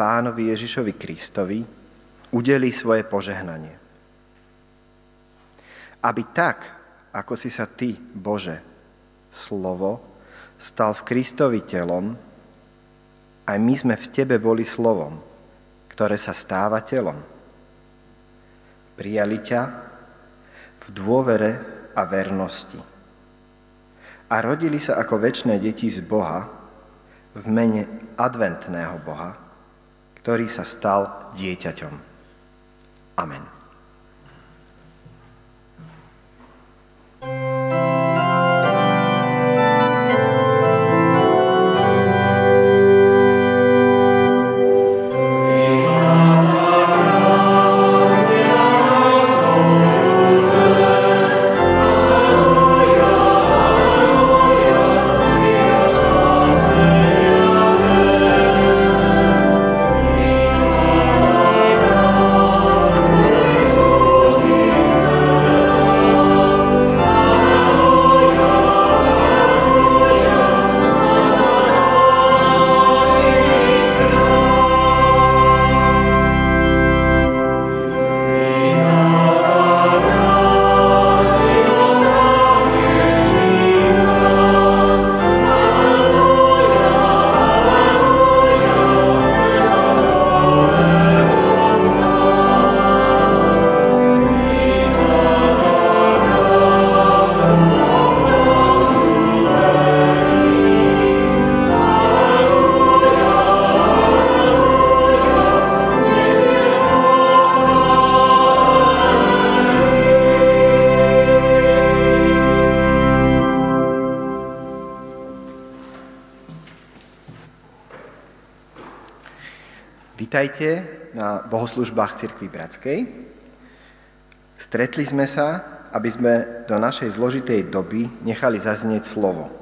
pánovi Ježišovi Kristovi, udeli svoje požehnanie. Aby tak, ako si sa Ty, Bože, slovo, stal v Kristovi telom, aj my sme v Tebe boli slovom, ktoré sa stáva telom. Prijali ťa v dôvere a vernosti. A rodili sa ako väčšie deti z Boha v mene adventného Boha, ktorý sa stal dieťaťom. Amen. Vítajte na bohoslužbách Cirkvi Bratskej. Stretli sme sa, aby sme do našej zložitej doby nechali zaznieť slovo,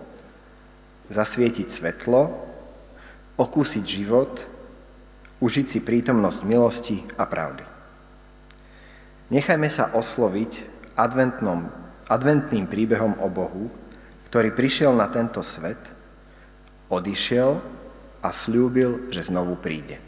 zasvietiť svetlo, okúsiť život, užiť si prítomnosť milosti a pravdy. Nechajme sa osloviť adventnom, adventným príbehom o Bohu, ktorý prišiel na tento svet, odišiel a slúbil, že znovu príde.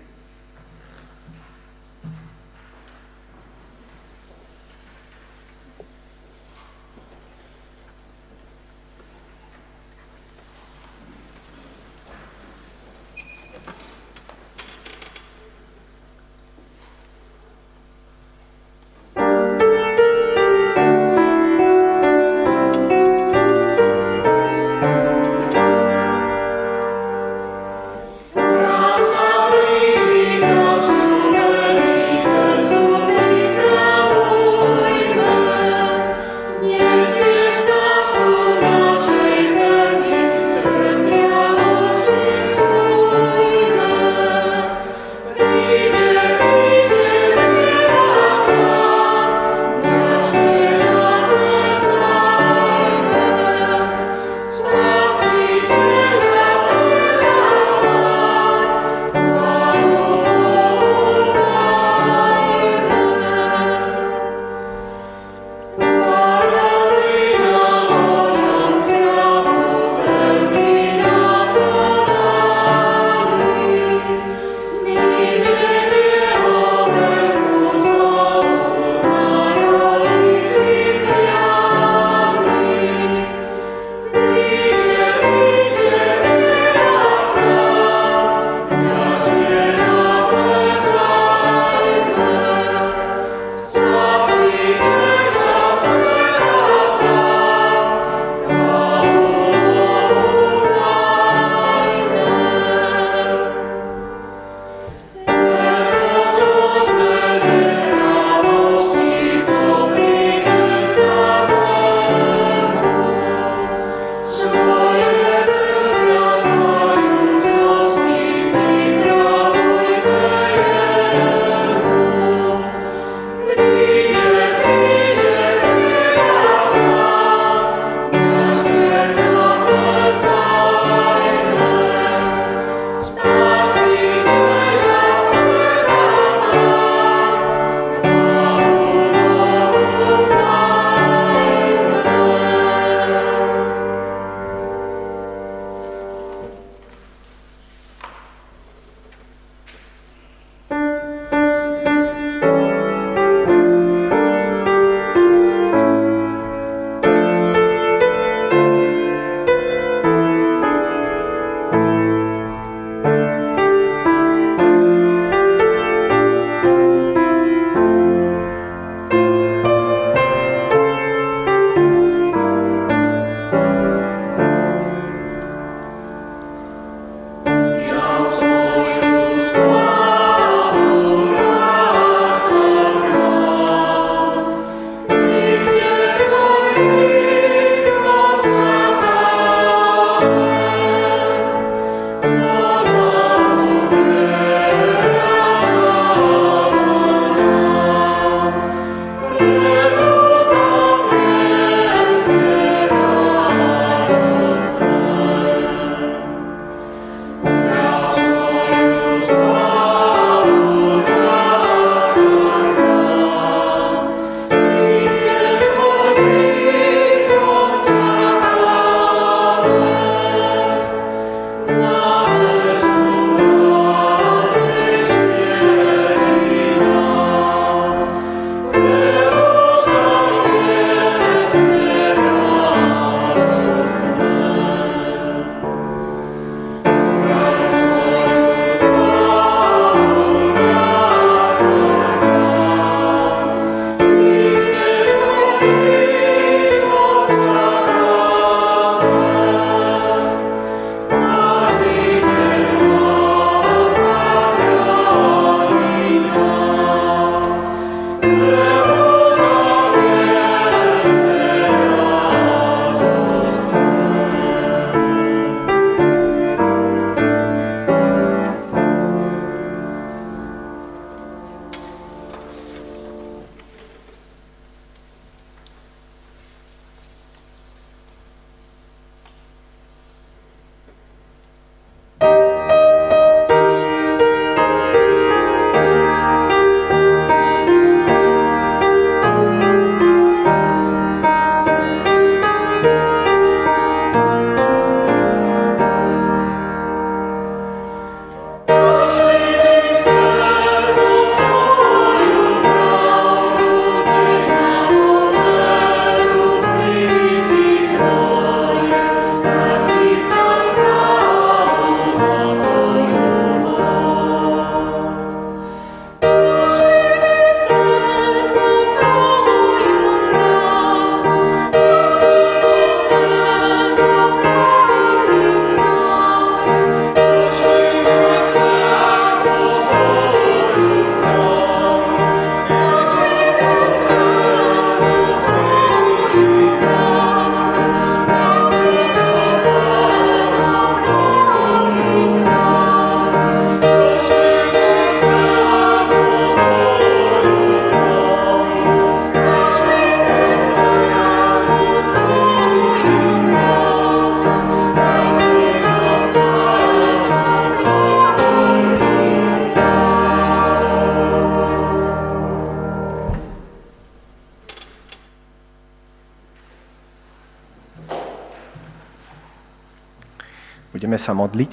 Sa modliť.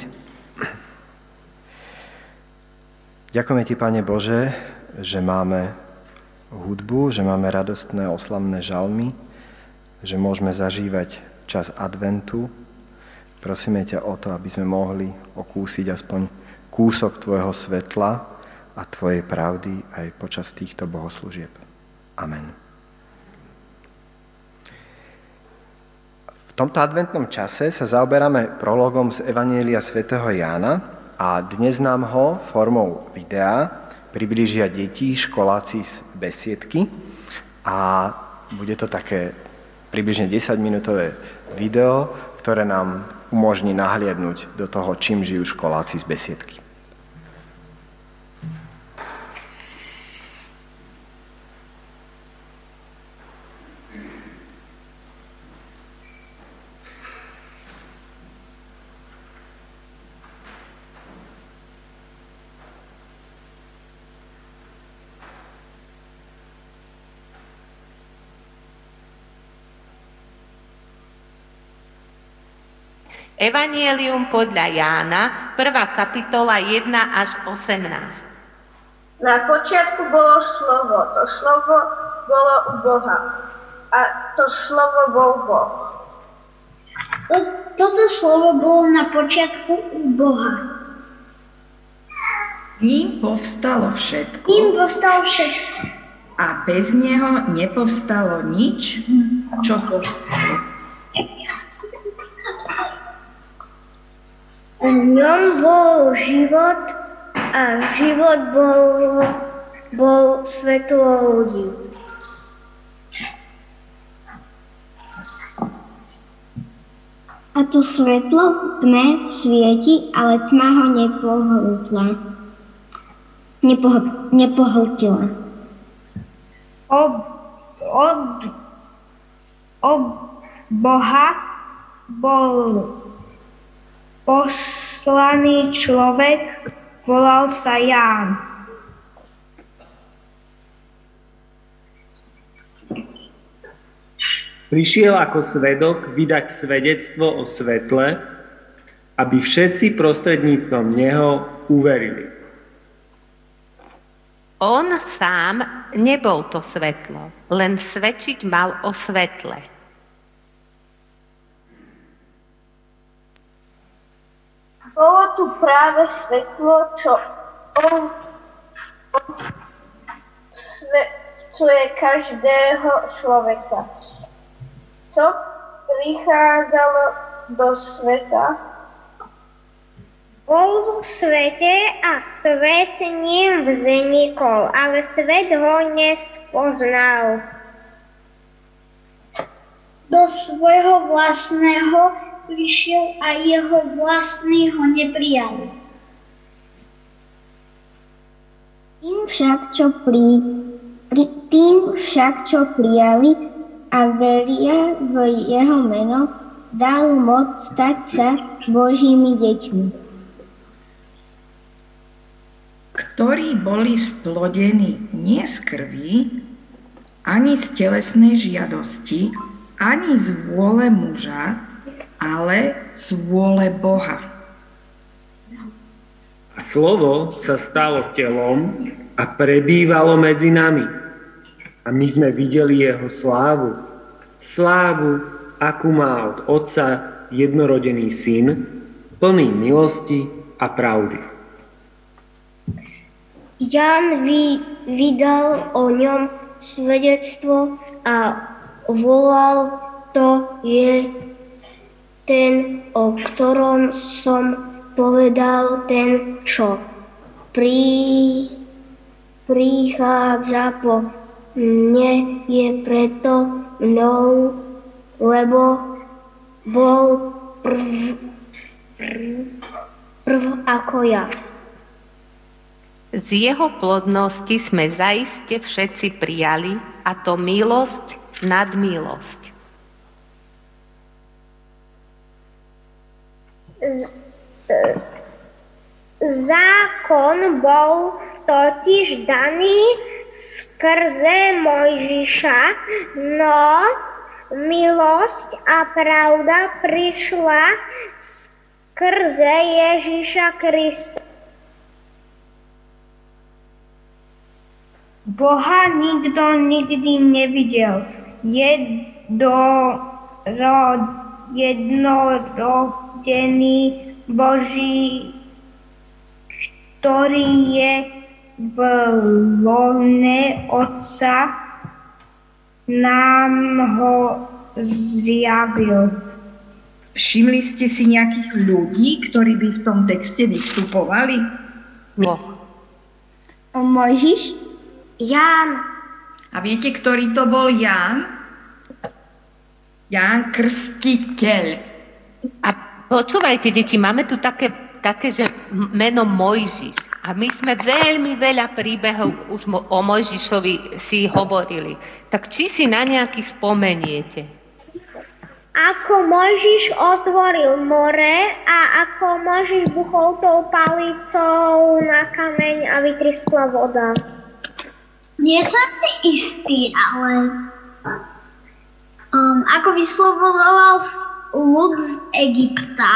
Ďakujeme Ti, Pane Bože, že máme hudbu, že máme radostné oslavné žalmy, že môžeme zažívať čas adventu. Prosíme ťa o to, aby sme mohli okúsiť aspoň kúsok Tvojho svetla a Tvojej pravdy aj počas týchto bohoslúžieb. Amen. Tomto adventnom čase sa zaoberáme prologom z Evanielia svätého Jána a dnes nám ho formou videa priblížia deti, školáci z besiedky a bude to také približne 10-minútové video, ktoré nám umožní nahliadnúť do toho, čím žijú školáci z besiedky. Evangelium podľa Jána, 1. kapitola 1 až 18. Na počiatku bolo slovo, to slovo bolo u Boha a to slovo bol Boh. Toto slovo bolo na počiatku u Boha. Ním povstalo všetko. Ním povstalo všetko. A bez neho nepovstalo nič, čo povstalo. Ja som v ňom bol život a život bol, bol svetlo ľudí. A to svetlo v tme svieti, ale tma ho nepohltla. Nepohl- nepohltila. Od, od, od Boha bol Poslaný človek volal sa Ján. Prišiel ako svedok vydať svedectvo o svetle, aby všetci prostredníctvom neho uverili. On sám nebol to svetlo, len svedčiť mal o svetle. Bolo tu práve svetlo, čo on svetľuje každého človeka. Co prichádzalo do sveta, bol v svete a svet ním vznikol, ale svet ho nespoznal. Do svojho vlastného prišiel a jeho vlastní ho neprijali. Tým však, čo, pri, pri, tým však, čo prijali a veria v jeho meno, dal moc stať sa Božími deťmi. Ktorí boli splodení nie z krvi, ani z telesnej žiadosti, ani z vôle muža, ale z vôle Boha. A slovo sa stalo telom a prebývalo medzi nami. A my sme videli jeho slávu. Slávu, akú má od Otca jednorodený syn, plný milosti a pravdy. Jan vy, vydal o ňom svedectvo a volal to je ten, o ktorom som povedal, ten, čo pri, prichádza po mne, je preto mnou, lebo bol prv, prv, prv ako ja. Z jeho plodnosti sme zaiste všetci prijali, a to milosť nad milosť. Zákon bol totiž daný skrze Mojžiša, no milosť a pravda prišla Krze Ježíša Krista. Boha nikto nikdy nevidel. Jedno, ro, jednorodený Boží, ktorý je v lone Otca, nám ho zjavil. Všimli ste si nejakých ľudí, ktorí by v tom texte vystupovali? Boh. Mojžiš? Ján. A viete, ktorý to bol Ján? Ján Krstiteľ. A počúvajte, deti, máme tu také, také že meno Mojžiš. A my sme veľmi veľa príbehov už mo- o Mojžišovi si hovorili. Tak či si na nejaký spomeniete? Ako Mojžiš otvoril more a ako Mojžiš buchol tou palicou na kameň a vytriskla voda. Nie som si istý, ale um, ako vyslovoval ľud z Egypta,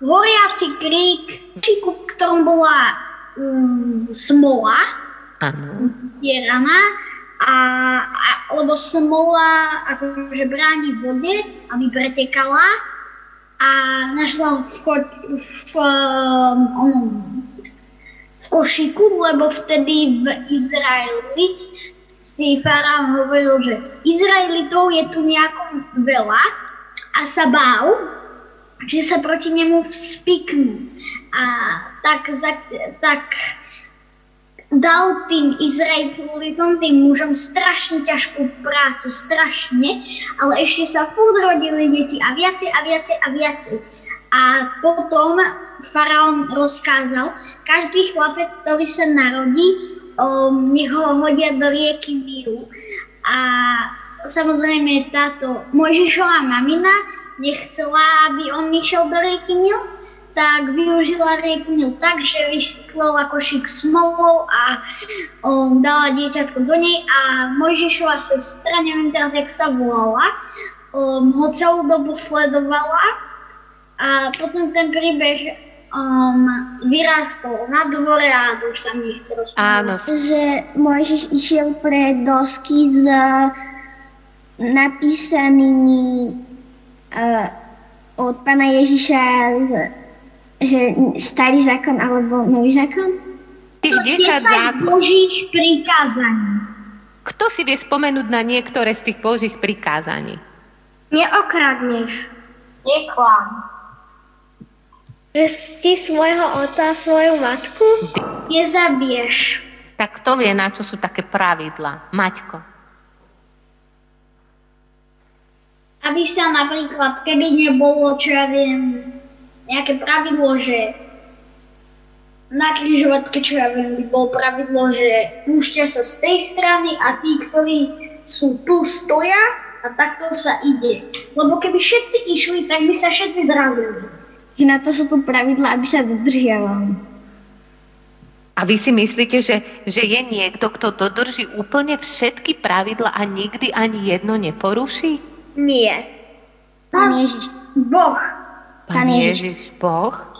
horiaci krík, čiku, v ktorom bola um, smola, rana, a, a, lebo smola akože bráni vode, aby pretekala a našla v, ko, v, um, onom, v košiku, lebo vtedy v Izraeli si faraón hovoril, že Izraelitov je tu nejako veľa a sa bál, že sa proti nemu vspiknú. A tak, za, tak dal tým Izraelitom, tým mužom strašne ťažkú prácu, strašne, ale ešte sa furt rodili deti a viacej a viacej a viacej. A potom faraón rozkázal, každý chlapec, ktorý sa narodí, um, nech ho hodia do rieky Míru. A samozrejme táto Mojžišová mamina nechcela, aby on išiel do rieky Míru, tak využila rieku Nil tak, že vysypala košík smolou a um, dala dieťatko do nej a Mojžišova sestra, neviem teraz, jak sa volala, um, ho celú dobu sledovala a potom ten príbeh um, vyrástol na dvore a to už sa mi nechce rozprávať. Áno. že Mojžiš išiel pre dosky s napísanými uh, od pána Ježiša z, že starý zákon alebo nový zákon? Tých 10 10 zákon. Božích prikázaní. Kto si vie spomenúť na niektoré z tých Božích prikázaní? Neokradneš. Neklam. Že si svojho otca a svoju matku? Nezabiješ. Tak kto vie, na čo sú také pravidla? Maťko. Aby sa napríklad, keby nebolo, čo ja viem, nejaké pravidlo, že na križovatke, čo ja viem, by bolo pravidlo, že púšťa sa z tej strany a tí, ktorí sú tu, stoja a takto sa ide. Lebo keby všetci išli, tak by sa všetci zrazili. Že na to sú tu pravidla, aby sa dodržiavali. A vy si myslíte, že, že je niekto, kto dodrží úplne všetky pravidla a nikdy ani jedno neporuší? Nie. Pán Ježiš. Boh. Pán Ježiš. Boh?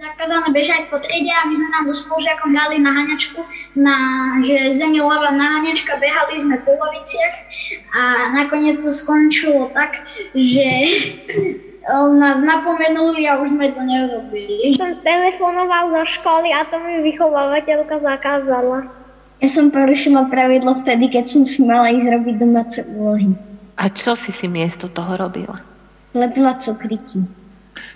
zakázané bežať po triede a my sme tam so spolužiakom hrali na haňačku, na, že zemi ľava na haňačka, behali sme po laviciach a nakoniec to skončilo tak, že nás napomenuli a už sme to nerobili. Som telefonoval zo školy a to mi vychovávateľka zakázala. Ja som porušila pravidlo vtedy, keď som si mala ísť robiť domáce úlohy. A čo si si miesto toho robila? Lepila cukriky.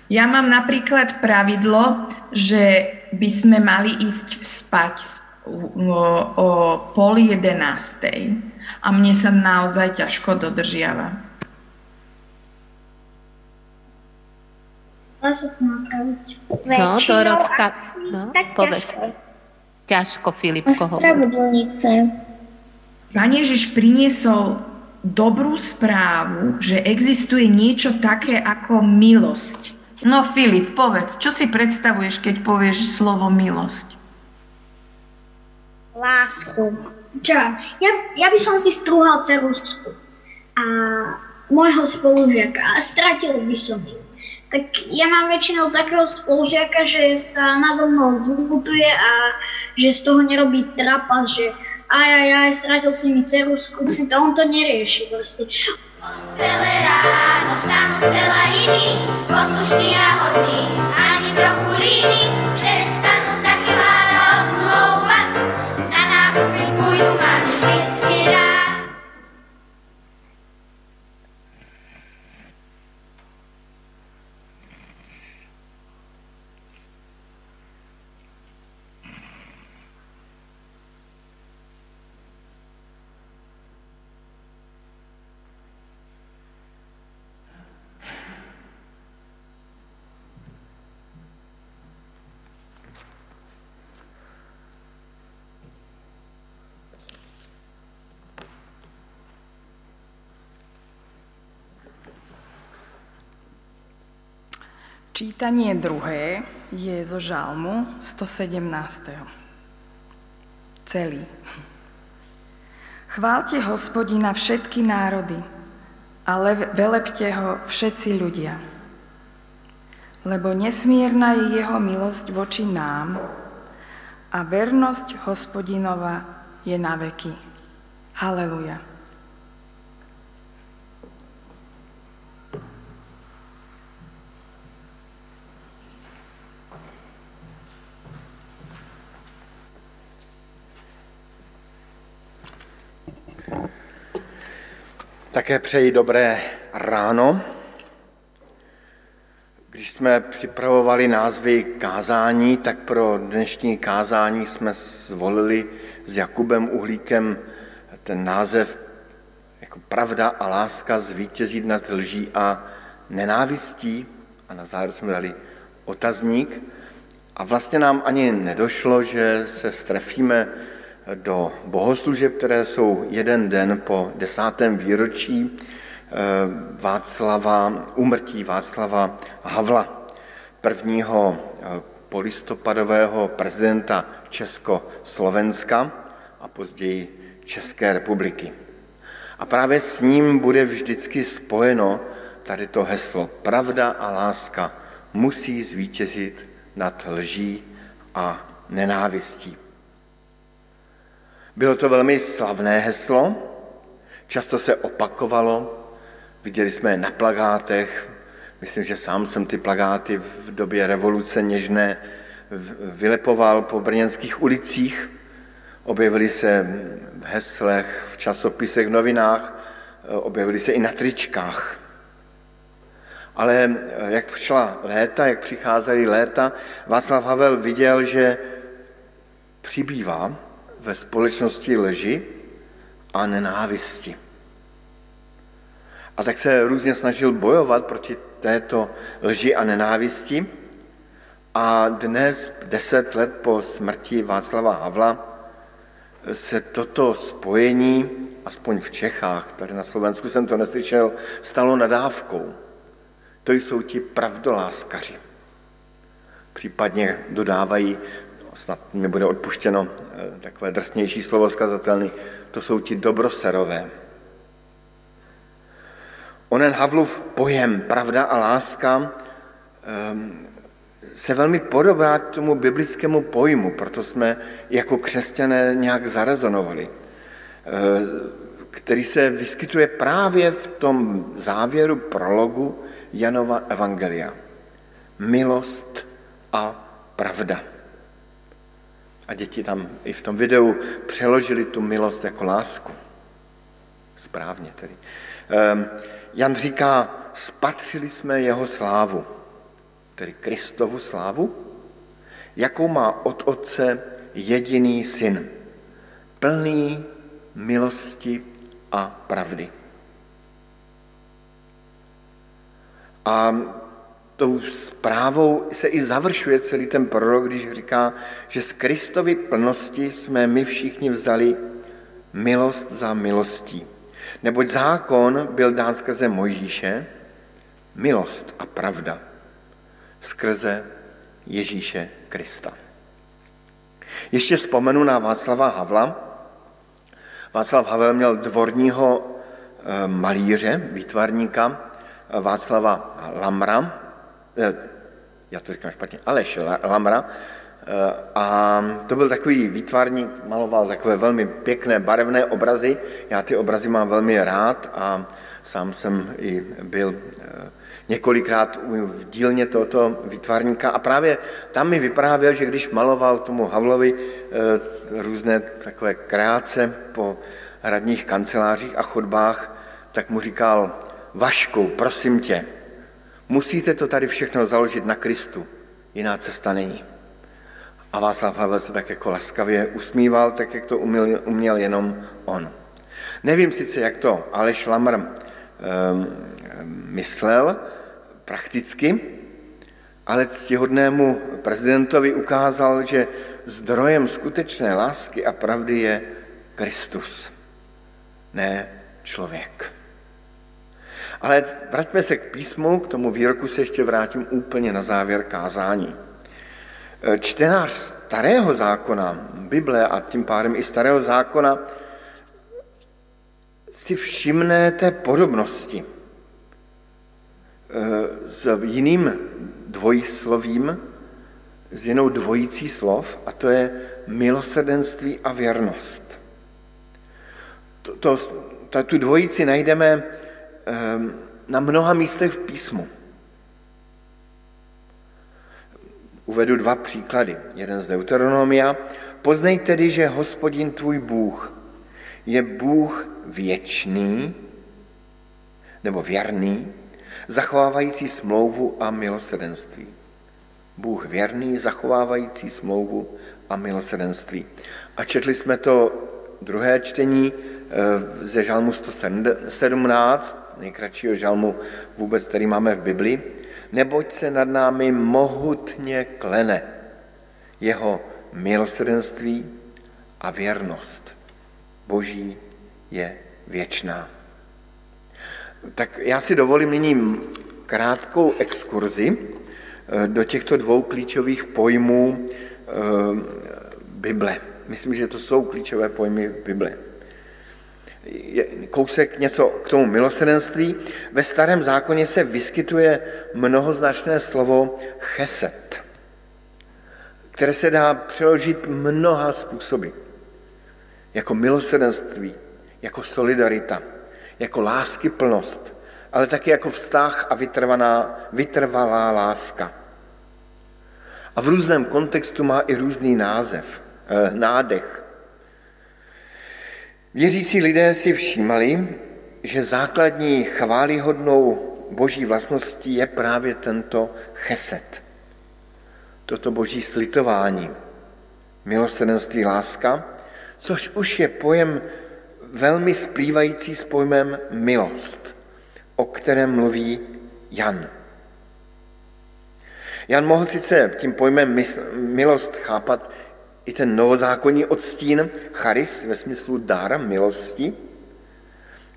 Ja mám napríklad pravidlo, že by sme mali ísť spať o, o pol jedenástej a mne sa naozaj ťažko dodržiava. Sa to napraviť. No, Väčšinou Dorotka, asi no, tak povedz. ťažko. Ťažko, Filipko hovorí. Ospravedlnice. Pán Ježiš priniesol dobrú správu, že existuje niečo také ako milosť. No Filip, povedz, čo si predstavuješ, keď povieš slovo milosť? Lásku. Čo? Ja, ja by som si strúhal ceruzku. A môjho spolužiaka a stratil by som ju. Tak ja mám väčšinou takého spolužiaka, že sa nado mnou zlutuje a že z toho nerobí trapa, že aj, aj, aj, stratil si mi dceru, skúsi to, on to nerieši proste. Kostele ráno stanú zcela iní, poslušní a hodní, ani trochu líni, Čítanie druhé je zo Žalmu 117. Celý. Chválte hospodina všetky národy a velepte ho všetci ľudia. Lebo nesmierna je jeho milosť voči nám a vernosť hospodinova je na veky. Haleluja. Také přeji dobré ráno. Když jsme připravovali názvy kázání, tak pro dnešní kázání jsme zvolili s Jakubem Uhlíkem ten název jako pravda a láska zvítězit nad lží a nenávistí. A na závěr jsme dali otazník. A vlastně nám ani nedošlo, že se strefíme do bohoslužeb, které jsou jeden den po desátém výročí eh, Václava, umrtí Václava Havla, prvního eh, polistopadového prezidenta Československa a později České republiky. A právě s ním bude vždycky spojeno tady to heslo Pravda a láska musí zvítězit nad lží a nenávistí. Bylo to velmi slavné heslo, často se opakovalo, viděli jsme je na plagátech, myslím, že sám jsem ty plagáty v době revoluce něžné vylepoval po brněnských ulicích, objevily se v heslech, v časopisech, v novinách, objevily se i na tričkách. Ale jak šla léta, jak přicházely léta, Václav Havel viděl, že přibývá ve společnosti lži a nenávisti. A tak se různě snažil bojovat proti této lži a nenávisti. A dnes, deset let po smrti Václava Havla, se toto spojení, aspoň v Čechách, tady na Slovensku jsem to neslyšel, stalo nadávkou. To jsou ti pravdoláskaři. Případně dodávají snad mi bude odpuštěno eh, takové drsnější slovo skazatelný, to jsou ti dobroserové. Onen Havlův pojem pravda a láska ehm, se velmi podobá k tomu biblickému pojmu, proto jsme jako křesťané nějak zarezonovali, eh, který se vyskytuje právě v tom závěru prologu Janova Evangelia. Milost a pravda. A děti tam i v tom videu přeložili tu milost jako lásku. Správně tedy. Ehm, Jan říká, spatřili jsme jeho slávu, tedy Kristovu slávu, jakou má od Otce jediný syn, plný milosti a pravdy. A tou zprávou se i završuje celý ten prorok, když říká, že z Kristovy plnosti jsme my všichni vzali milost za milostí. Neboť zákon byl dán skrze Mojžíše, milost a pravda skrze Ježíše Krista. Ještě vzpomenu na Václava Havla. Václav Havel měl dvorního malíře, výtvarníka Václava Lamra, já to říkám špatně, Aleš Lamra, a to byl takový výtvarník, maloval takové velmi pěkné barevné obrazy. Já ty obrazy mám velmi rád a sám jsem i byl několikrát v dílně tohoto výtvarníka. A právě tam mi vyprávěl, že když maloval tomu Havlovi různé takové kreace po radních kancelářích a chodbách, tak mu říkal, Vašku, prosím tě, musíte to tady všechno založit na Kristu, jiná cesta není. A Václav Havel se tak jako laskavě usmíval, tak jak to uměl, uměl jenom on. Nevím sice, jak to Aleš Lamr um, myslel prakticky, ale ctihodnému prezidentovi ukázal, že zdrojem skutečné lásky a pravdy je Kristus, ne člověk. Ale vraťme se k písmu, k tomu výroku se ještě vrátím úplně na závěr kázání. Čtenář starého zákona, Bible a tím pádem i starého zákona, si všimne té podobnosti eh, s jiným dvojslovím, s jinou dvojicí slov, a to je milosrdenství a věrnost. To, to, to, tu dvojici najdeme na mnoha místech v písmu. Uvedu dva příklady. Jeden z Deuteronomia. Poznej tedy, že hospodin tvůj Bůh je Bůh věčný nebo věrný, zachovávající smlouvu a milosrdenství. Bůh věrný, zachovávající smlouvu a milosrdenství. A četli jsme to druhé čtení eh, ze Žalmu 117, nejkratšího žalmu vůbec, který máme v Bibli, neboť se nad námi mohutně klene jeho milosrdenství a věrnost. Boží je věčná. Tak já si dovolím nyní krátkou exkurzi eh, do těchto dvou klíčových pojmů eh, Bible. Myslím, že to jsou klíčové pojmy Bible kousek něco k tomu milosrdenství. Ve starém zákoně se vyskytuje mnohoznačné slovo cheset, které se dá přeložit mnoha způsoby. Jako milosrdenství, jako solidarita, jako láskyplnost, ale taky jako vztah a vytrvaná, vytrvalá láska. A v různém kontextu má i různý název, eh, nádech. Věřící lidé si všímali, že základní chválihodnou boží vlastností je právě tento cheset. Toto boží slitování, milosrdenství láska, což už je pojem velmi splývající s pojmem milost, o kterém mluví Jan. Jan mohl sice tím pojmem milost chápat i ten novozákonní odstín charis ve smyslu dára milosti,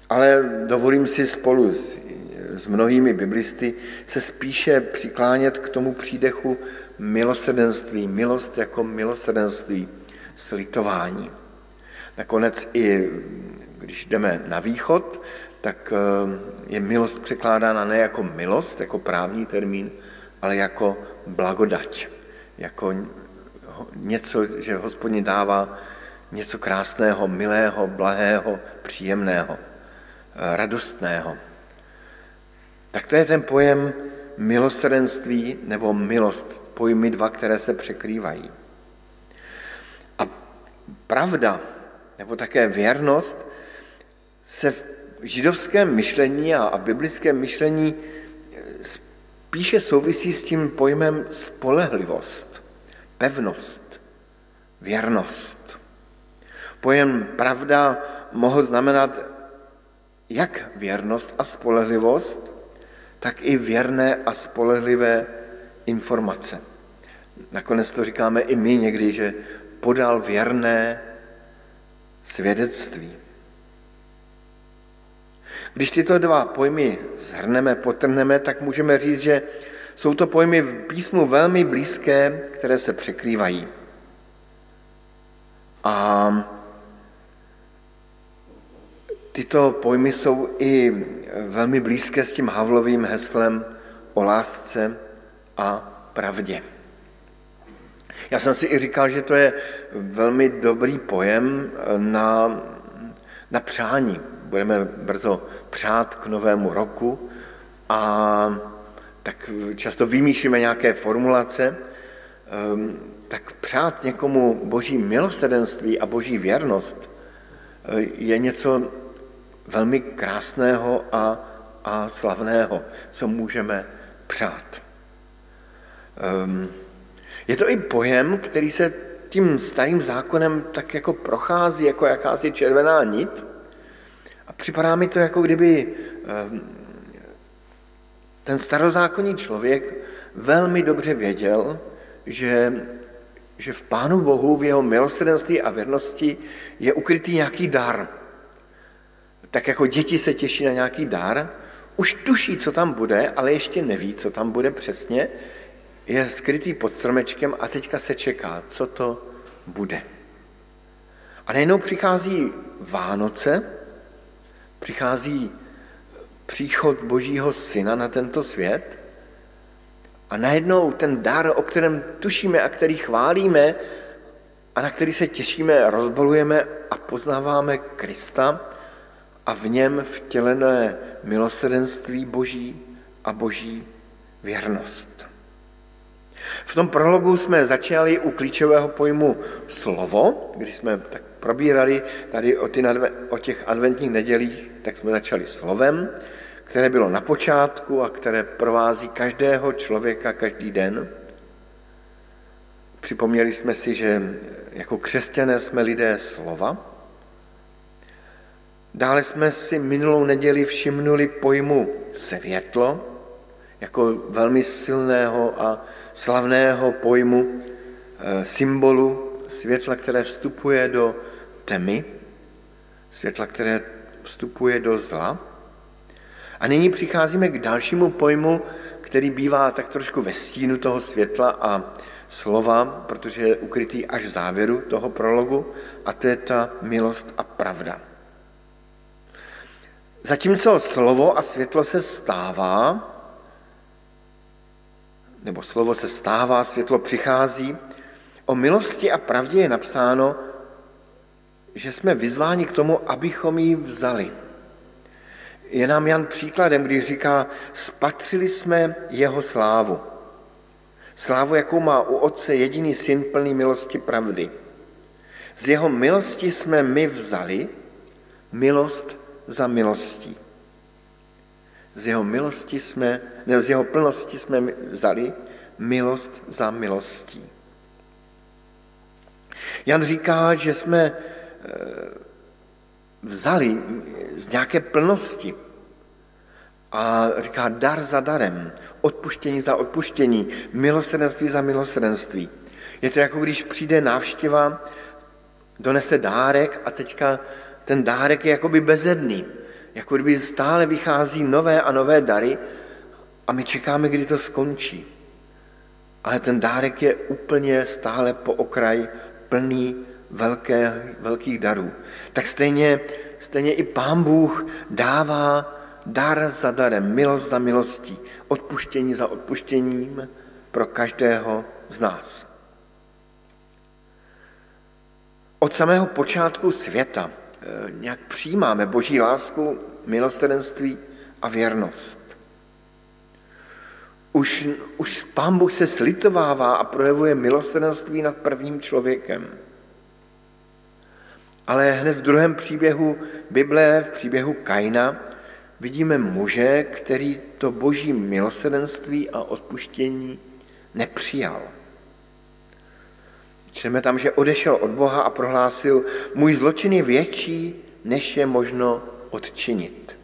ale dovolím si spolu s, s mnohými biblisty se spíše přiklánět k tomu přídechu milosrdenství, milost jako milosrdenství, slitování. Nakonec i když jdeme na východ, tak eh, je milost překládána ne jako milost, jako právní termín, ale jako blagodať, jako něco, že hospodin dává něco krásného, milého, blahého, příjemného, eh, radostného. Tak to je ten pojem milosrdenství nebo milost, pojmy dva, které se překrývají. A pravda nebo také věrnost se v židovském myšlení a biblickém myšlení eh, spíše souvisí s tím pojmem spolehlivost pevnost, věrnost. Pojem pravda mohl znamenat jak věrnost a spolehlivost, tak i věrné a spolehlivé informace. Nakonec to říkáme i my někdy, že podal věrné svědectví. Když tyto dva pojmy zhrneme, potrhneme, tak můžeme říct, že jsou to pojmy v písmu velmi blízké, které se překrývají. A tyto pojmy jsou i velmi blízké s tím Havlovým heslem o lásce a pravdě. Já jsem si i říkal, že to je velmi dobrý pojem na, na přání. Budeme brzo přát k novému roku a tak často vymýšlíme nějaké formulace, ehm, tak přát někomu boží milosrdenství a boží věrnost eh, je něco velmi krásného a, a slavného, co můžeme přát. Um, je to i pojem, který se tím starým zákonem tak jako prochází, jako jakási červená nit. A připadá mi to, jako kdyby um, ten starozákonní člověk velmi dobře věděl, že, že v Pánu Bohu, v jeho milosrdenství a věrnosti je ukrytý nějaký dar. Tak jako děti se těší na nějaký dar, už tuší, co tam bude, ale ještě neví, co tam bude přesně, je skrytý pod stromečkem a teďka se čeká, co to bude. A najednou přichází Vánoce, přichází příchod Božího Syna na tento svět a najednou ten dar, o kterém tušíme a který chválíme a na který se těšíme, rozbalujeme a poznáváme Krista a v něm vtělené milosrdenství Boží a Boží věrnost. V tom prologu jsme začali u klíčového pojmu slovo, když jsme tak probírali tady o, ty, o těch adventních nedělích, tak jsme začali slovem, které bylo na počátku a které provází každého člověka každý den. Připomněli jsme si, že jako křesťané jsme lidé slova. Dále jsme si minulou neděli všimnuli pojmu světlo, jako velmi silného a slavného pojmu, eh, symbolu světla, které vstupuje do tmy, světla, které vstupuje do zla. A nyní přicházíme k dalšímu pojmu, který bývá tak trošku ve stínu toho světla a slova, protože je ukrytý až v závěru toho prologu, a to je ta milost a pravda. Zatímco slovo a světlo se stává, nebo slovo se stává, světlo přichází, o milosti a pravdě je napsáno, že jsme vyzváni k tomu, abychom ji vzali. Je nám Jan příkladem, když říká, spatřili jsme jeho slávu. Slávu, jakou má u Otce jediný syn plný milosti pravdy. Z jeho milosti jsme my vzali milost za milostí. Z jeho milosti jsme, ne, z jeho plnosti jsme vzali milost za milostí. Jan říká, že jsme eh, vzali z nějaké plnosti a říká dar za darem, odpuštění za odpuštění, milosrdenství za milosrdenství. Je to jako když přijde návštěva, donese dárek a teďka ten dárek je jakoby bezedný. Jako kdyby stále vychází nové a nové dary a my čekáme, kdy to skončí. Ale ten dárek je úplně stále po okraj plný velké, velkých darů. Tak stejně, stejně i Pán Bůh dává dar za darem, milost za milostí, odpuštění za odpuštěním pro každého z nás. Od samého počátku světa eh, nějak přijímáme boží lásku, milosrdenství a věrnost. Už, už Pán Bůh se slitovává a projevuje milosrdenství nad prvním člověkem. Ale hned v druhém příběhu Bible, v příběhu Kaina, vidíme muže, který to boží milosrdenství a odpuštění nepřijal. Čteme tam, že odešel od Boha a prohlásil, můj zločin je větší, než je možno odčinit.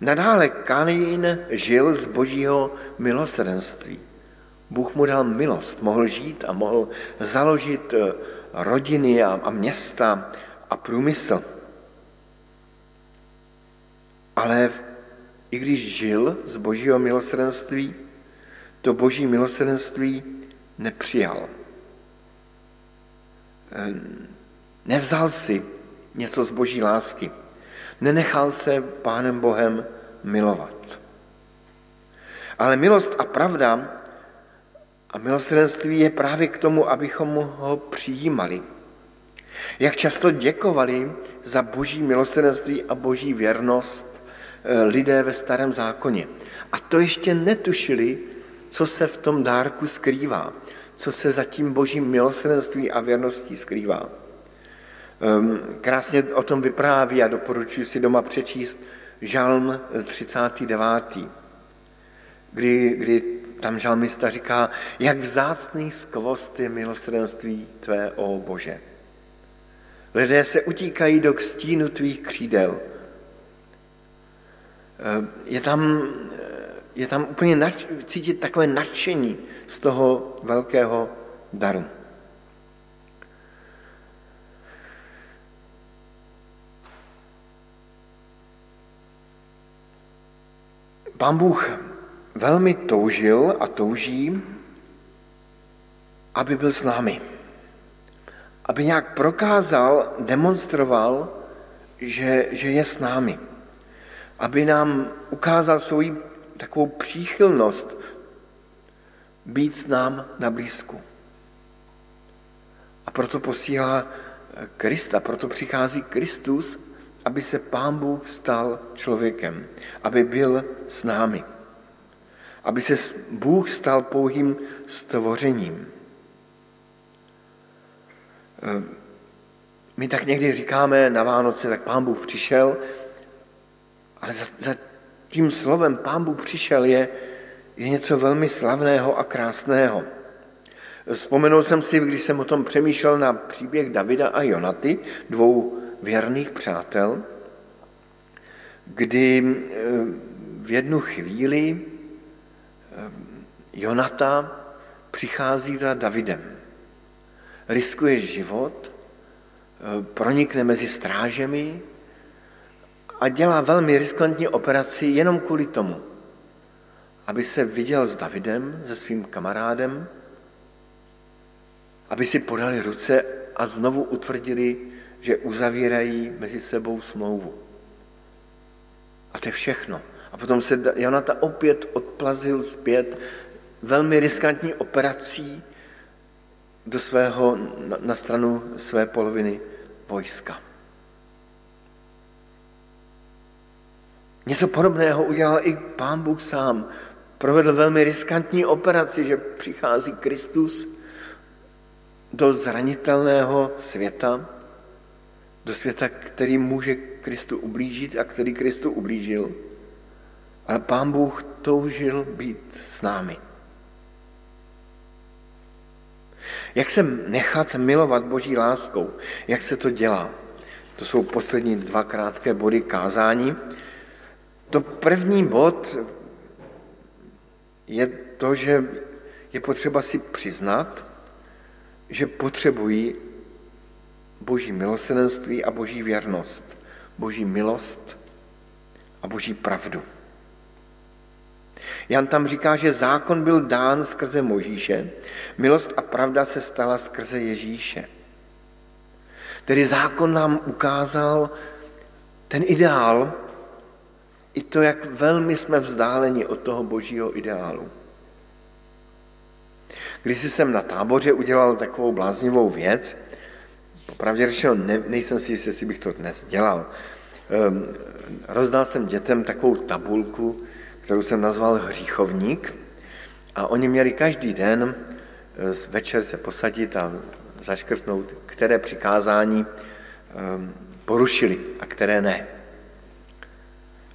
Nadále Kain žil z božího milosrdenství. Bůh mu dal milost, mohl žít a mohl založit eh, rodiny a, a města a průmysl. Ale i když žil z božího milosrdenství, to boží milosrdenství nepřijal. Nevzal si něco z boží lásky. Nenechal se Pánem Bohem milovat. Ale milost a pravda a milosrdenství je právě k tomu, abychom ho přijímali. Jak často děkovali za boží milosrdenství a boží věrnost lidé ve starém zákoně. A to ještě netušili, co se v tom dárku skrývá, co se za tím božím milosrdenství a věrností skrývá. Ehm, krásně o tom vypráví a doporučuji si doma přečíst Žalm 39., kdy, kdy tam žalmista říká, jak vzácný skvost je milosrdenství tvé, o Bože. Lidé se utíkají do stínu tvých křídel. Ehm, je tam, je tam úplně nač, cítit takové nadšení z toho velkého daru. Pán Bůh velmi toužil a touží, aby byl s námi. Aby nějak prokázal, demonstroval, že, že je s námi. Aby nám ukázal svoji takovou příchylnost být s nám na blízku. A proto posílá Krista, proto přichází Kristus, aby se Pán Bůh stal člověkem, aby byl s námi. Aby se Bůh stal pouhým stvořením. Ehm, my tak někdy říkáme na Vánoce, tak Pán Bůh přišel, ale za, za tím slovem Pán Bůh přišel je, je něco velmi slavného a krásného. Vzpomenul jsem si, když jsem o tom přemýšlel na příběh Davida a Jonaty, dvou věrných přátel, kdy eh, v jednu chvíli eh, Jonata přichází za Davidem. Riskuje život, eh, pronikne mezi strážemi a dělá velmi riskantní operaci jenom kvůli tomu, aby se viděl s Davidem, se svým kamarádem, aby si podali ruce a znovu utvrdili, že uzavírají mezi sebou smlouvu. A to je všechno. A potom se Jonata opět odplazil zpět velmi riskantní operací do svého, na, stranu své poloviny vojska. Něco podobného udělal i pán Bůh sám. Provedl velmi riskantní operaci, že přichází Kristus do zranitelného světa, do světa, který může Kristu ublížit a který Kristu ublížil. Ale Pán Bůh toužil být s námi. Jak se nechat milovat Boží láskou? Jak se to dělá? To jsou poslední dva krátké body kázání. To první bod je to, že je potřeba si přiznat, že potřebují boží milosrdenství a boží věrnost, boží milost a boží pravdu. Jan tam říká, že zákon byl dán skrze Možíše, milost a pravda se stala skrze Ježíše. Tedy zákon nám ukázal ten ideál, i to, jak velmi jsme vzdáleni od toho božího ideálu. Když jsem na táboře udělal takovou bláznivou věc, Popravdě řečeno, ne, nejsem si jistý, jestli bych to dnes dělal. Um, rozdal jsem dětem takovou tabulku, kterou jsem nazval hříchovník a oni měli každý den eh, večer se posadit a zaškrtnout, které přikázání um, porušili a které ne.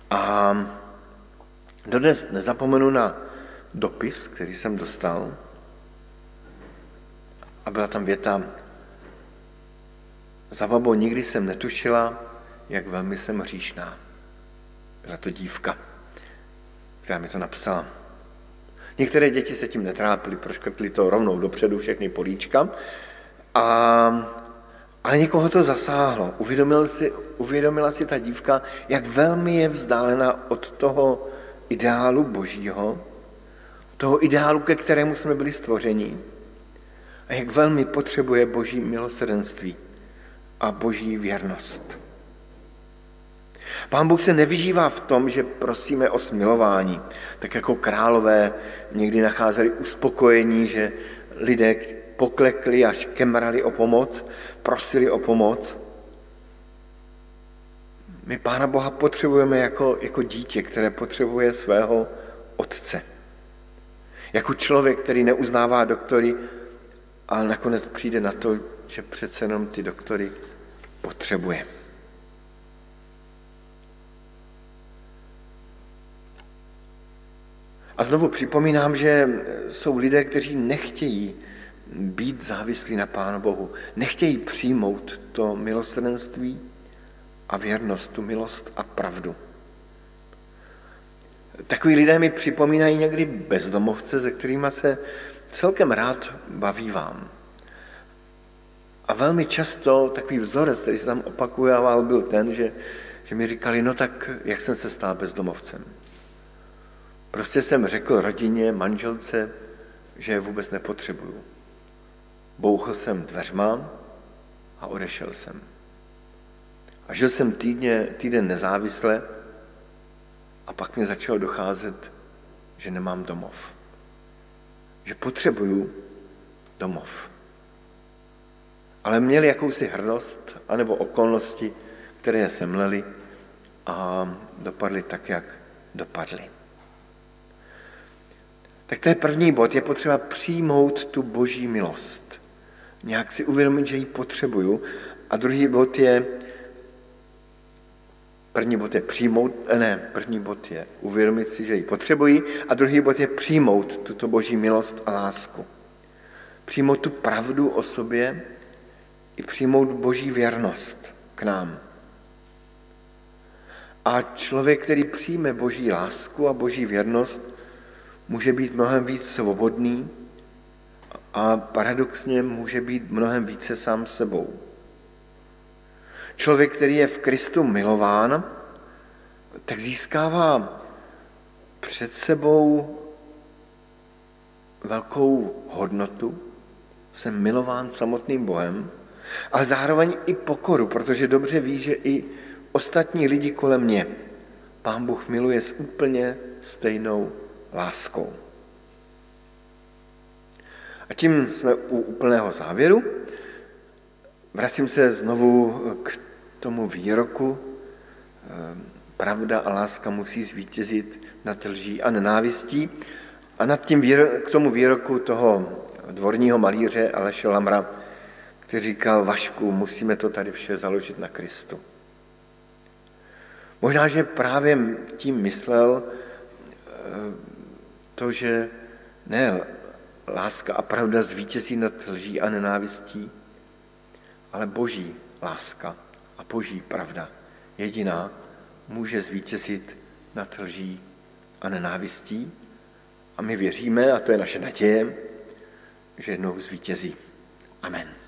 A dodnes nezapomenu na dopis, který jsem dostal a byla tam věta, za babou nikdy jsem netušila, jak velmi jsem hříšná. Byla to dívka, která mi to napsala. Některé děti se tím netrápily, proškrtli to rovnou dopředu všechny políčka, a, ale někoho to zasáhlo. Uvědomil si, uvědomila si ta dívka, jak velmi je vzdálena od toho ideálu božího, toho ideálu, ke kterému jsme byli stvořeni a jak velmi potřebuje boží milosrdenství a boží věrnost. Pán Bůh se nevyžívá v tom, že prosíme o smilování. Tak jako králové někdy nacházeli uspokojení, že lidé poklekli až kemrali o pomoc, prosili o pomoc. My Pána Boha potřebujeme jako, jako dítě, které potřebuje svého otce. Jako člověk, který neuznává doktory, ale nakonec přijde na to, že přece jenom ty doktory potřebuje. A znovu připomínám, že jsou lidé, kteří nechtějí být závislí na Pánu Bohu, nechtějí přijmout to milosrdenství a věrnost, tu milost a pravdu. Takový lidé mi připomínají někdy bezdomovce, se kterými se celkem rád baví vám. A velmi často takový vzorec, který se tam opakoval, byl ten, že, že mi říkali, no tak jak jsem se stal bezdomovcem. Prostě jsem řekl rodině, manželce, že je vůbec nepotřebuju. Bouchl jsem dveřma a odešel jsem. A žil jsem týdně, týden nezávisle a pak mě začalo docházet, že nemám domov. Že potřebuju domov. Ale měli jakousi hrdost anebo okolnosti, které je semleli a dopadly tak, jak dopadly. Tak to je první bod, je potřeba přijmout tu boží milost. Nějak si uvědomit, že ji potřebuju. A druhý bod je, první bod je přijmout, ne, první bod je uvědomit si, že ji potřebuji a druhý bod je přijmout tuto boží milost a lásku. Přijmout tu pravdu o sobě i přijmout boží věrnost k nám. A člověk, který přijme boží lásku a boží věrnost, může být mnohem víc svobodný a paradoxně může být mnohem více sám sebou. Člověk, který je v Kristu milován, tak získává před sebou velkou hodnotu, jsem milován samotným Bohem, ale zároveň i pokoru, protože dobře ví, že i ostatní lidi kolem mě Pán Bůh miluje s úplně stejnou láskou. A tím jsme u úplného závěru. Vracím se znovu k tomu výroku. Ehm, pravda a láska musí zvítězit nad lží a nenávistí. A nad tím k tomu výroku toho dvorního malíře Aleše Lamra, který říkal, Vašku, musíme to tady vše založit na Kristu. Možná, že právě tím myslel ehm, to, že ne láska a pravda zvítězí nad lží a nenávistí, ale boží láska a boží pravda jediná může zvítězit nad lží a nenávistí. A my věříme, a to je naše naděje, že jednou zvítězí. Amen.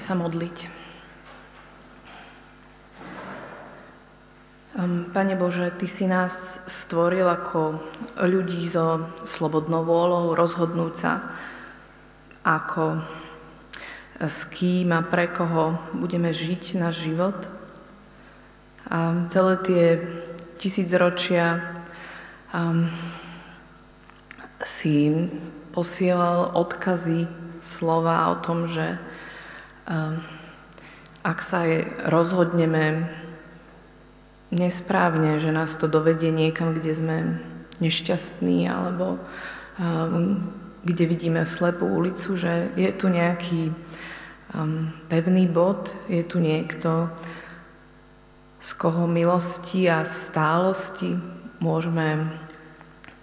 Sa modliť. Pane Bože, Ty si nás stvoril ako ľudí so slobodnou vôľou rozhodnúť sa, ako s kým a pre koho budeme žiť náš život. A celé tie tisícročia um, si posielal odkazy slova o tom, že ak sa rozhodneme nesprávne, že nás to dovedie niekam, kde sme nešťastní alebo um, kde vidíme slepú ulicu, že je tu nejaký um, pevný bod, je tu niekto, z koho milosti a stálosti môžeme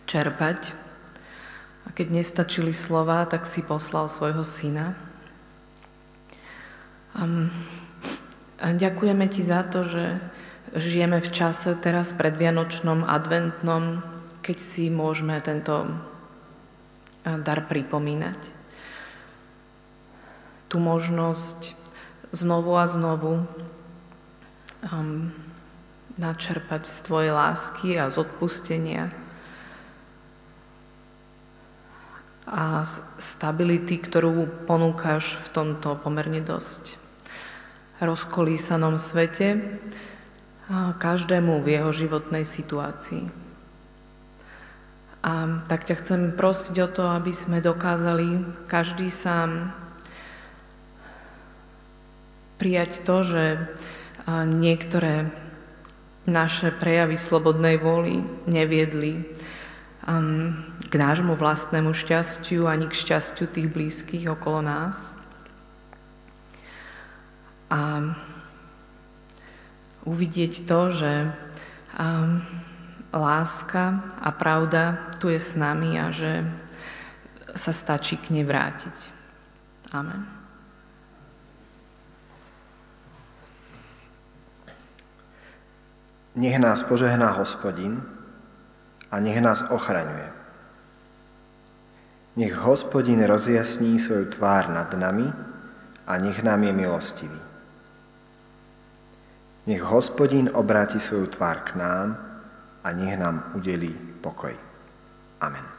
čerpať. A keď nestačili slova, tak si poslal svojho syna. Um, a ďakujeme ti za to, že žijeme v čase teraz predvianočnom, adventnom, keď si môžeme tento dar pripomínať. Tu možnosť znovu a znovu um, načerpať z Tvojej lásky a z odpustenia a stability, ktorú ponúkaš v tomto pomerne dosť rozkolísanom svete, každému v jeho životnej situácii. A tak ťa chcem prosiť o to, aby sme dokázali každý sám prijať to, že niektoré naše prejavy slobodnej vôly neviedli k nášmu vlastnému šťastiu ani k šťastiu tých blízkych okolo nás. A uvidieť to, že láska a pravda tu je s nami a že sa stačí k nej vrátiť. Amen. Nech nás požehná hospodin a nech nás ochraňuje. Nech hospodin rozjasní svoju tvár nad nami a nech nám je milostivý. Nech hospodín obráti svoju tvár k nám a nech nám udelí pokoj. Amen.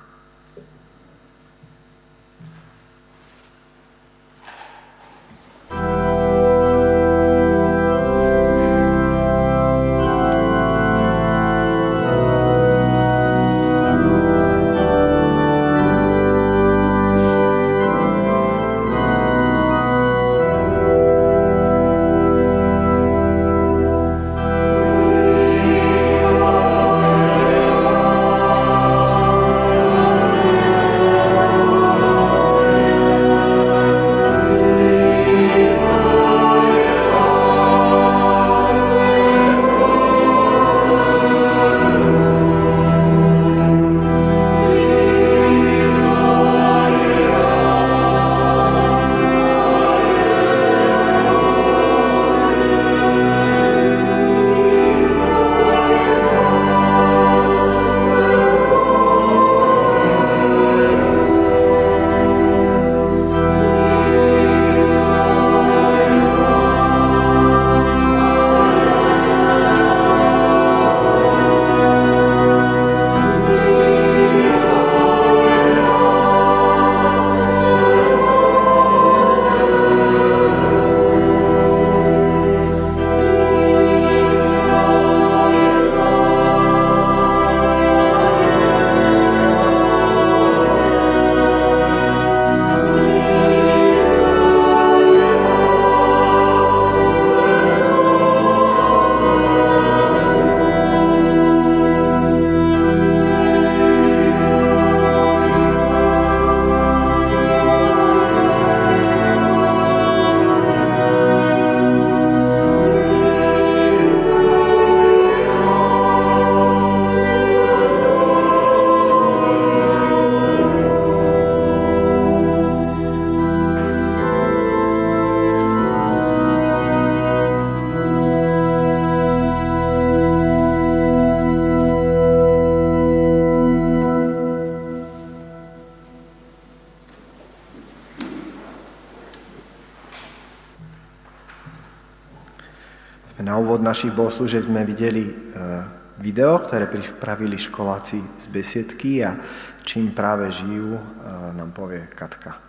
Našich bohoslúžieb sme videli video, ktoré pripravili školáci z besiedky a čím práve žijú, nám povie Katka.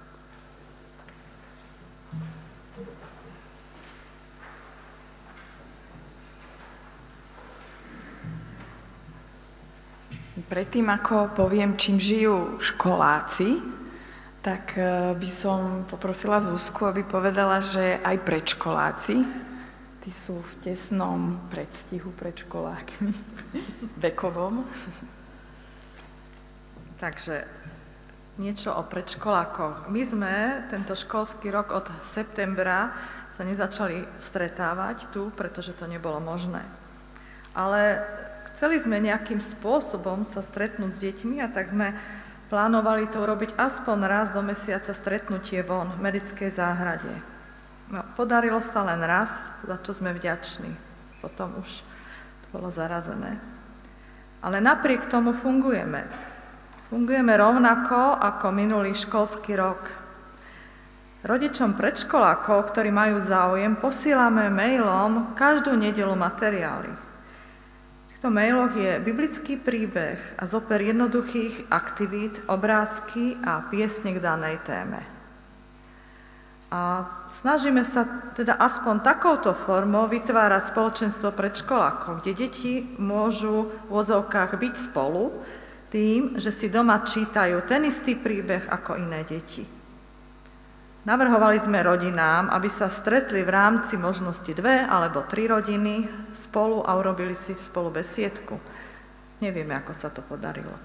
Predtým, ako poviem, čím žijú školáci, tak e, by som poprosila Zuzku, aby povedala, že aj predškoláci, tí sú v tesnom predstihu pred školákmi, vekovom. Takže niečo o predškolákoch. My sme tento školský rok od septembra sa nezačali stretávať tu, pretože to nebolo možné. Ale chceli sme nejakým spôsobom sa stretnúť s deťmi a tak sme plánovali to urobiť aspoň raz do mesiaca stretnutie von v medickej záhrade. No, podarilo sa len raz, za čo sme vďační. Potom už to bolo zarazené. Ale napriek tomu fungujeme. Fungujeme rovnako ako minulý školský rok. Rodičom predškolákov, ktorí majú záujem, posílame mailom každú nedelu materiály týchto mailoch je biblický príbeh a zoper jednoduchých aktivít, obrázky a piesne k danej téme. A snažíme sa teda aspoň takouto formou vytvárať spoločenstvo predškolákov, kde deti môžu v odzovkách byť spolu tým, že si doma čítajú ten istý príbeh ako iné deti. Navrhovali sme rodinám, aby sa stretli v rámci možnosti dve alebo tri rodiny spolu a urobili si spolu besiedku. Nevieme, ako sa to podarilo.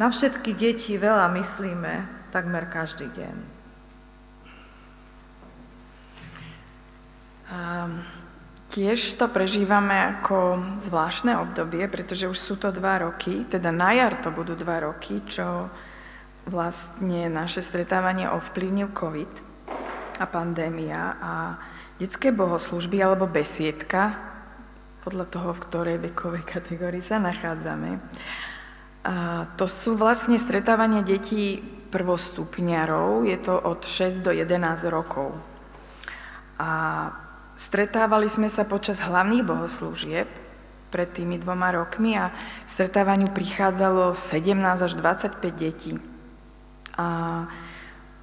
Na všetky deti veľa myslíme takmer každý deň. Um, tiež to prežívame ako zvláštne obdobie, pretože už sú to dva roky, teda na jar to budú dva roky, čo vlastne naše stretávanie ovplyvnil COVID a pandémia a detské bohoslužby alebo besiedka, podľa toho, v ktorej vekovej kategórii sa nachádzame. A to sú vlastne stretávania detí prvostupňarov, je to od 6 do 11 rokov. A stretávali sme sa počas hlavných bohoslúžieb pred tými dvoma rokmi a stretávaniu prichádzalo 17 až 25 detí. A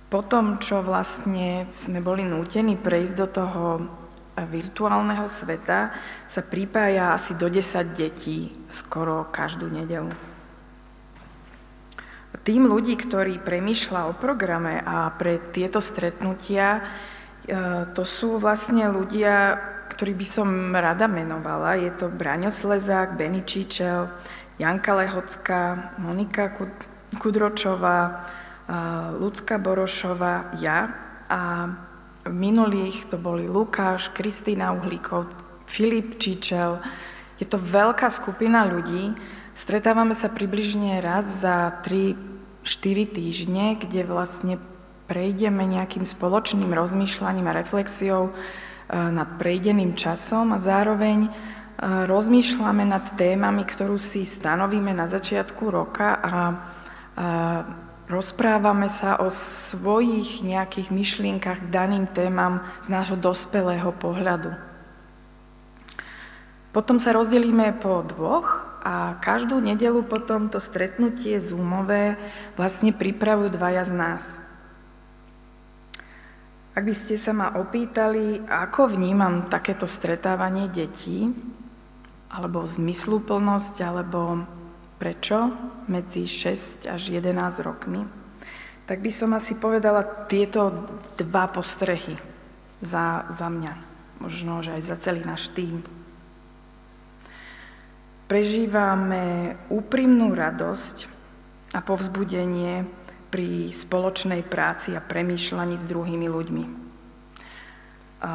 potom, čo vlastne sme boli nútení prejsť do toho virtuálneho sveta, sa pripája asi do 10 detí skoro každú nedelu. Tým ľudí, ktorí premýšľa o programe a pre tieto stretnutia, to sú vlastne ľudia, ktorí by som rada menovala. Je to Braňo Slezák, Beni Číčel, Janka Lehocká, Monika Kudročová, Lucka Borošova, ja a v minulých to boli Lukáš, Kristýna Uhlíkov, Filip Čičel. Je to veľká skupina ľudí. Stretávame sa približne raz za 3-4 týždne, kde vlastne prejdeme nejakým spoločným rozmýšľaním a reflexiou e, nad prejdeným časom a zároveň e, rozmýšľame nad témami, ktorú si stanovíme na začiatku roka a Rozprávame sa o svojich nejakých myšlienkach k daným témam z nášho dospelého pohľadu. Potom sa rozdelíme po dvoch a každú nedelu potom to stretnutie Zoomové vlastne pripravujú dvaja z nás. Ak by ste sa ma opýtali, ako vnímam takéto stretávanie detí, alebo zmysluplnosť, alebo Prečo? Medzi 6 až 11 rokmi. Tak by som asi povedala tieto dva postrehy za, za mňa. Možno, že aj za celý náš tým. Prežívame úprimnú radosť a povzbudenie pri spoločnej práci a premýšľaní s druhými ľuďmi. A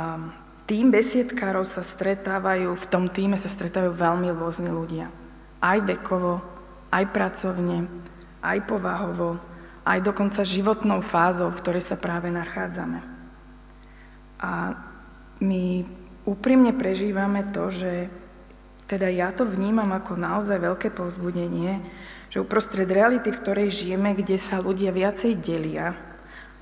tým besiedkárov sa stretávajú, v tom týme sa stretávajú veľmi rôzni ľudia. Aj vekovo, aj pracovne, aj povahovo, aj dokonca životnou fázou, v ktorej sa práve nachádzame. A my úprimne prežívame to, že teda ja to vnímam ako naozaj veľké povzbudenie, že uprostred reality, v ktorej žijeme, kde sa ľudia viacej delia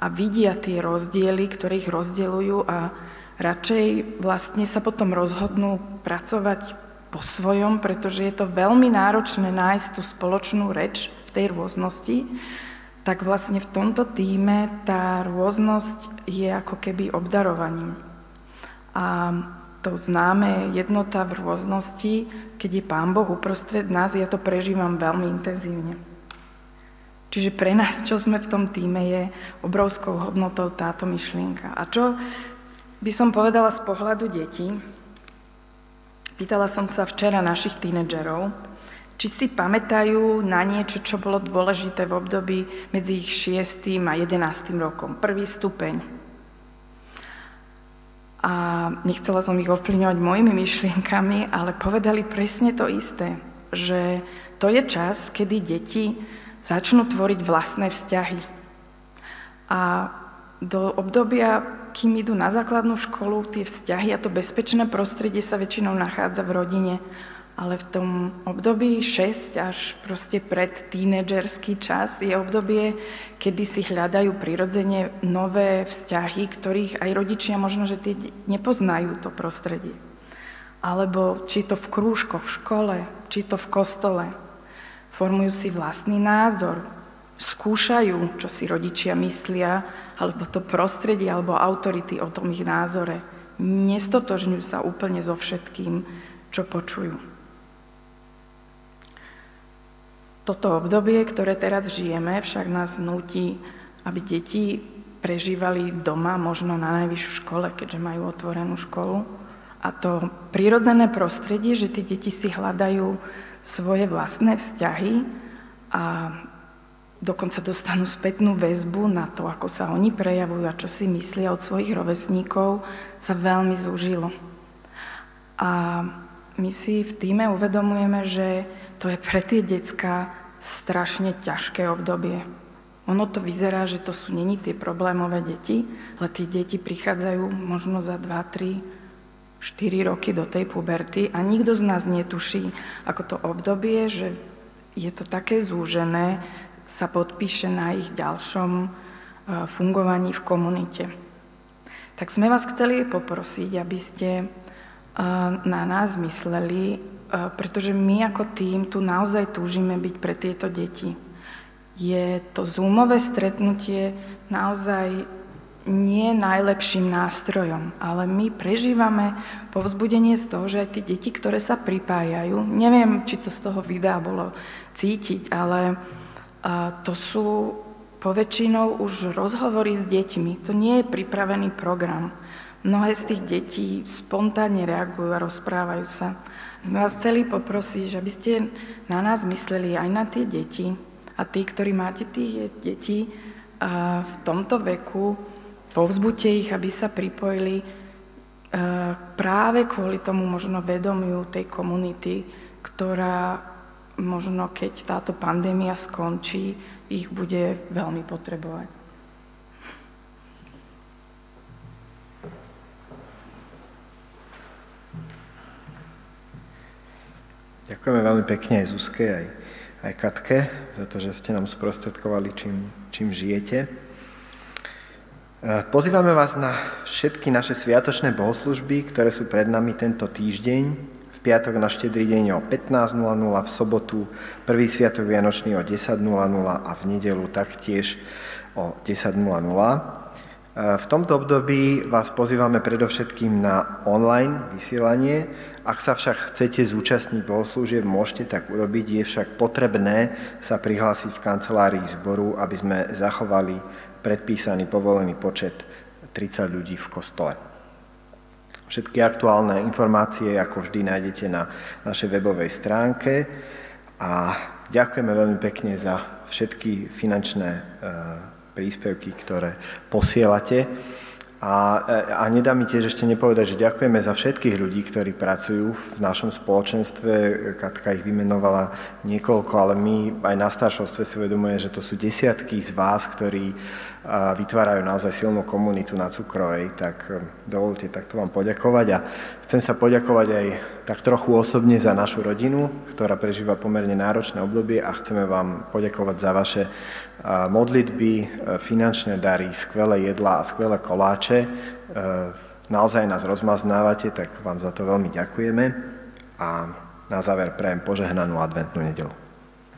a vidia tie rozdiely, ktoré ich rozdeľujú a radšej vlastne sa potom rozhodnú pracovať po svojom, pretože je to veľmi náročné nájsť tú spoločnú reč v tej rôznosti, tak vlastne v tomto týme tá rôznosť je ako keby obdarovaním. A to známe jednota v rôznosti, keď je Pán Boh uprostred nás, ja to prežívam veľmi intenzívne. Čiže pre nás, čo sme v tom týme, je obrovskou hodnotou táto myšlienka. A čo by som povedala z pohľadu detí, pýtala som sa včera našich tínedžerov, či si pamätajú na niečo, čo bolo dôležité v období medzi ich 6. a 11. rokom. Prvý stupeň, a nechcela som ich ovplyvňovať mojimi myšlienkami, ale povedali presne to isté, že to je čas, kedy deti začnú tvoriť vlastné vzťahy. A do obdobia, kým idú na základnú školu, tie vzťahy a to bezpečné prostredie sa väčšinou nachádza v rodine ale v tom období 6 až proste pred tínedžerský čas je obdobie, kedy si hľadajú prirodzene nové vzťahy, ktorých aj rodičia možno, že tie nepoznajú to prostredie. Alebo či to v krúžkoch, v škole, či to v kostole. Formujú si vlastný názor, skúšajú, čo si rodičia myslia, alebo to prostredie, alebo autority o tom ich názore. Nestotožňujú sa úplne so všetkým, čo počujú. Toto obdobie, ktoré teraz žijeme, však nás nutí, aby deti prežívali doma, možno na najvyš v škole, keďže majú otvorenú školu. A to prirodzené prostredie, že tie deti si hľadajú svoje vlastné vzťahy a dokonca dostanú spätnú väzbu na to, ako sa oni prejavujú a čo si myslia od svojich rovesníkov, sa veľmi zúžilo. A my si v týme uvedomujeme, že to je pre tie decka strašne ťažké obdobie. Ono to vyzerá, že to sú není tie problémové deti, ale tie deti prichádzajú možno za 2, 3, 4 roky do tej puberty a nikto z nás netuší, ako to obdobie, že je to také zúžené, sa podpíše na ich ďalšom e, fungovaní v komunite. Tak sme vás chceli poprosiť, aby ste e, na nás mysleli pretože my ako tým tu naozaj túžime byť pre tieto deti. Je to zoomové stretnutie naozaj nie najlepším nástrojom, ale my prežívame povzbudenie z toho, že aj tie deti, ktoré sa pripájajú, neviem, či to z toho videa bolo cítiť, ale to sú poväčšinou už rozhovory s deťmi. To nie je pripravený program. Mnohé z tých detí spontánne reagujú a rozprávajú sa. Sme vás chceli poprosiť, že by ste na nás mysleli aj na tie deti a tí, ktorí máte tých detí v tomto veku, povzbuďte ich, aby sa pripojili práve kvôli tomu možno vedomiu tej komunity, ktorá možno keď táto pandémia skončí, ich bude veľmi potrebovať. Ďakujeme veľmi pekne aj Zuzke, aj, aj Katke za to, že ste nám sprostredkovali, čím, čím žijete. E, pozývame vás na všetky naše sviatočné bohoslužby, ktoré sú pred nami tento týždeň. V piatok na štedrý deň o 15.00, v sobotu prvý sviatok Vianočný o 10.00 a v nedelu taktiež o 10.00. V tomto období vás pozývame predovšetkým na online vysielanie. Ak sa však chcete zúčastniť bohoslúžieb, môžete tak urobiť. Je však potrebné sa prihlásiť v kancelárii zboru, aby sme zachovali predpísaný povolený počet 30 ľudí v kostole. Všetky aktuálne informácie, ako vždy, nájdete na našej webovej stránke a ďakujeme veľmi pekne za všetky finančné e, príspevky, ktoré posielate. A, a nedá mi tiež ešte nepovedať, že ďakujeme za všetkých ľudí, ktorí pracujú v našom spoločenstve. Katka ich vymenovala niekoľko, ale my aj na staršovstve si uvedomujeme, že to sú desiatky z vás, ktorí vytvárajú naozaj silnú komunitu na Cukrovej. Tak um, dovolte takto vám poďakovať a chcem sa poďakovať aj tak trochu osobne za našu rodinu, ktorá prežíva pomerne náročné obdobie a chceme vám poďakovať za vaše modlitby, finančné dary, skvelé jedlá a skvelé koláče. naozaj nás rozmaznávate, tak vám za to veľmi ďakujeme a na záver prajem požehnanú adventnú nedelu.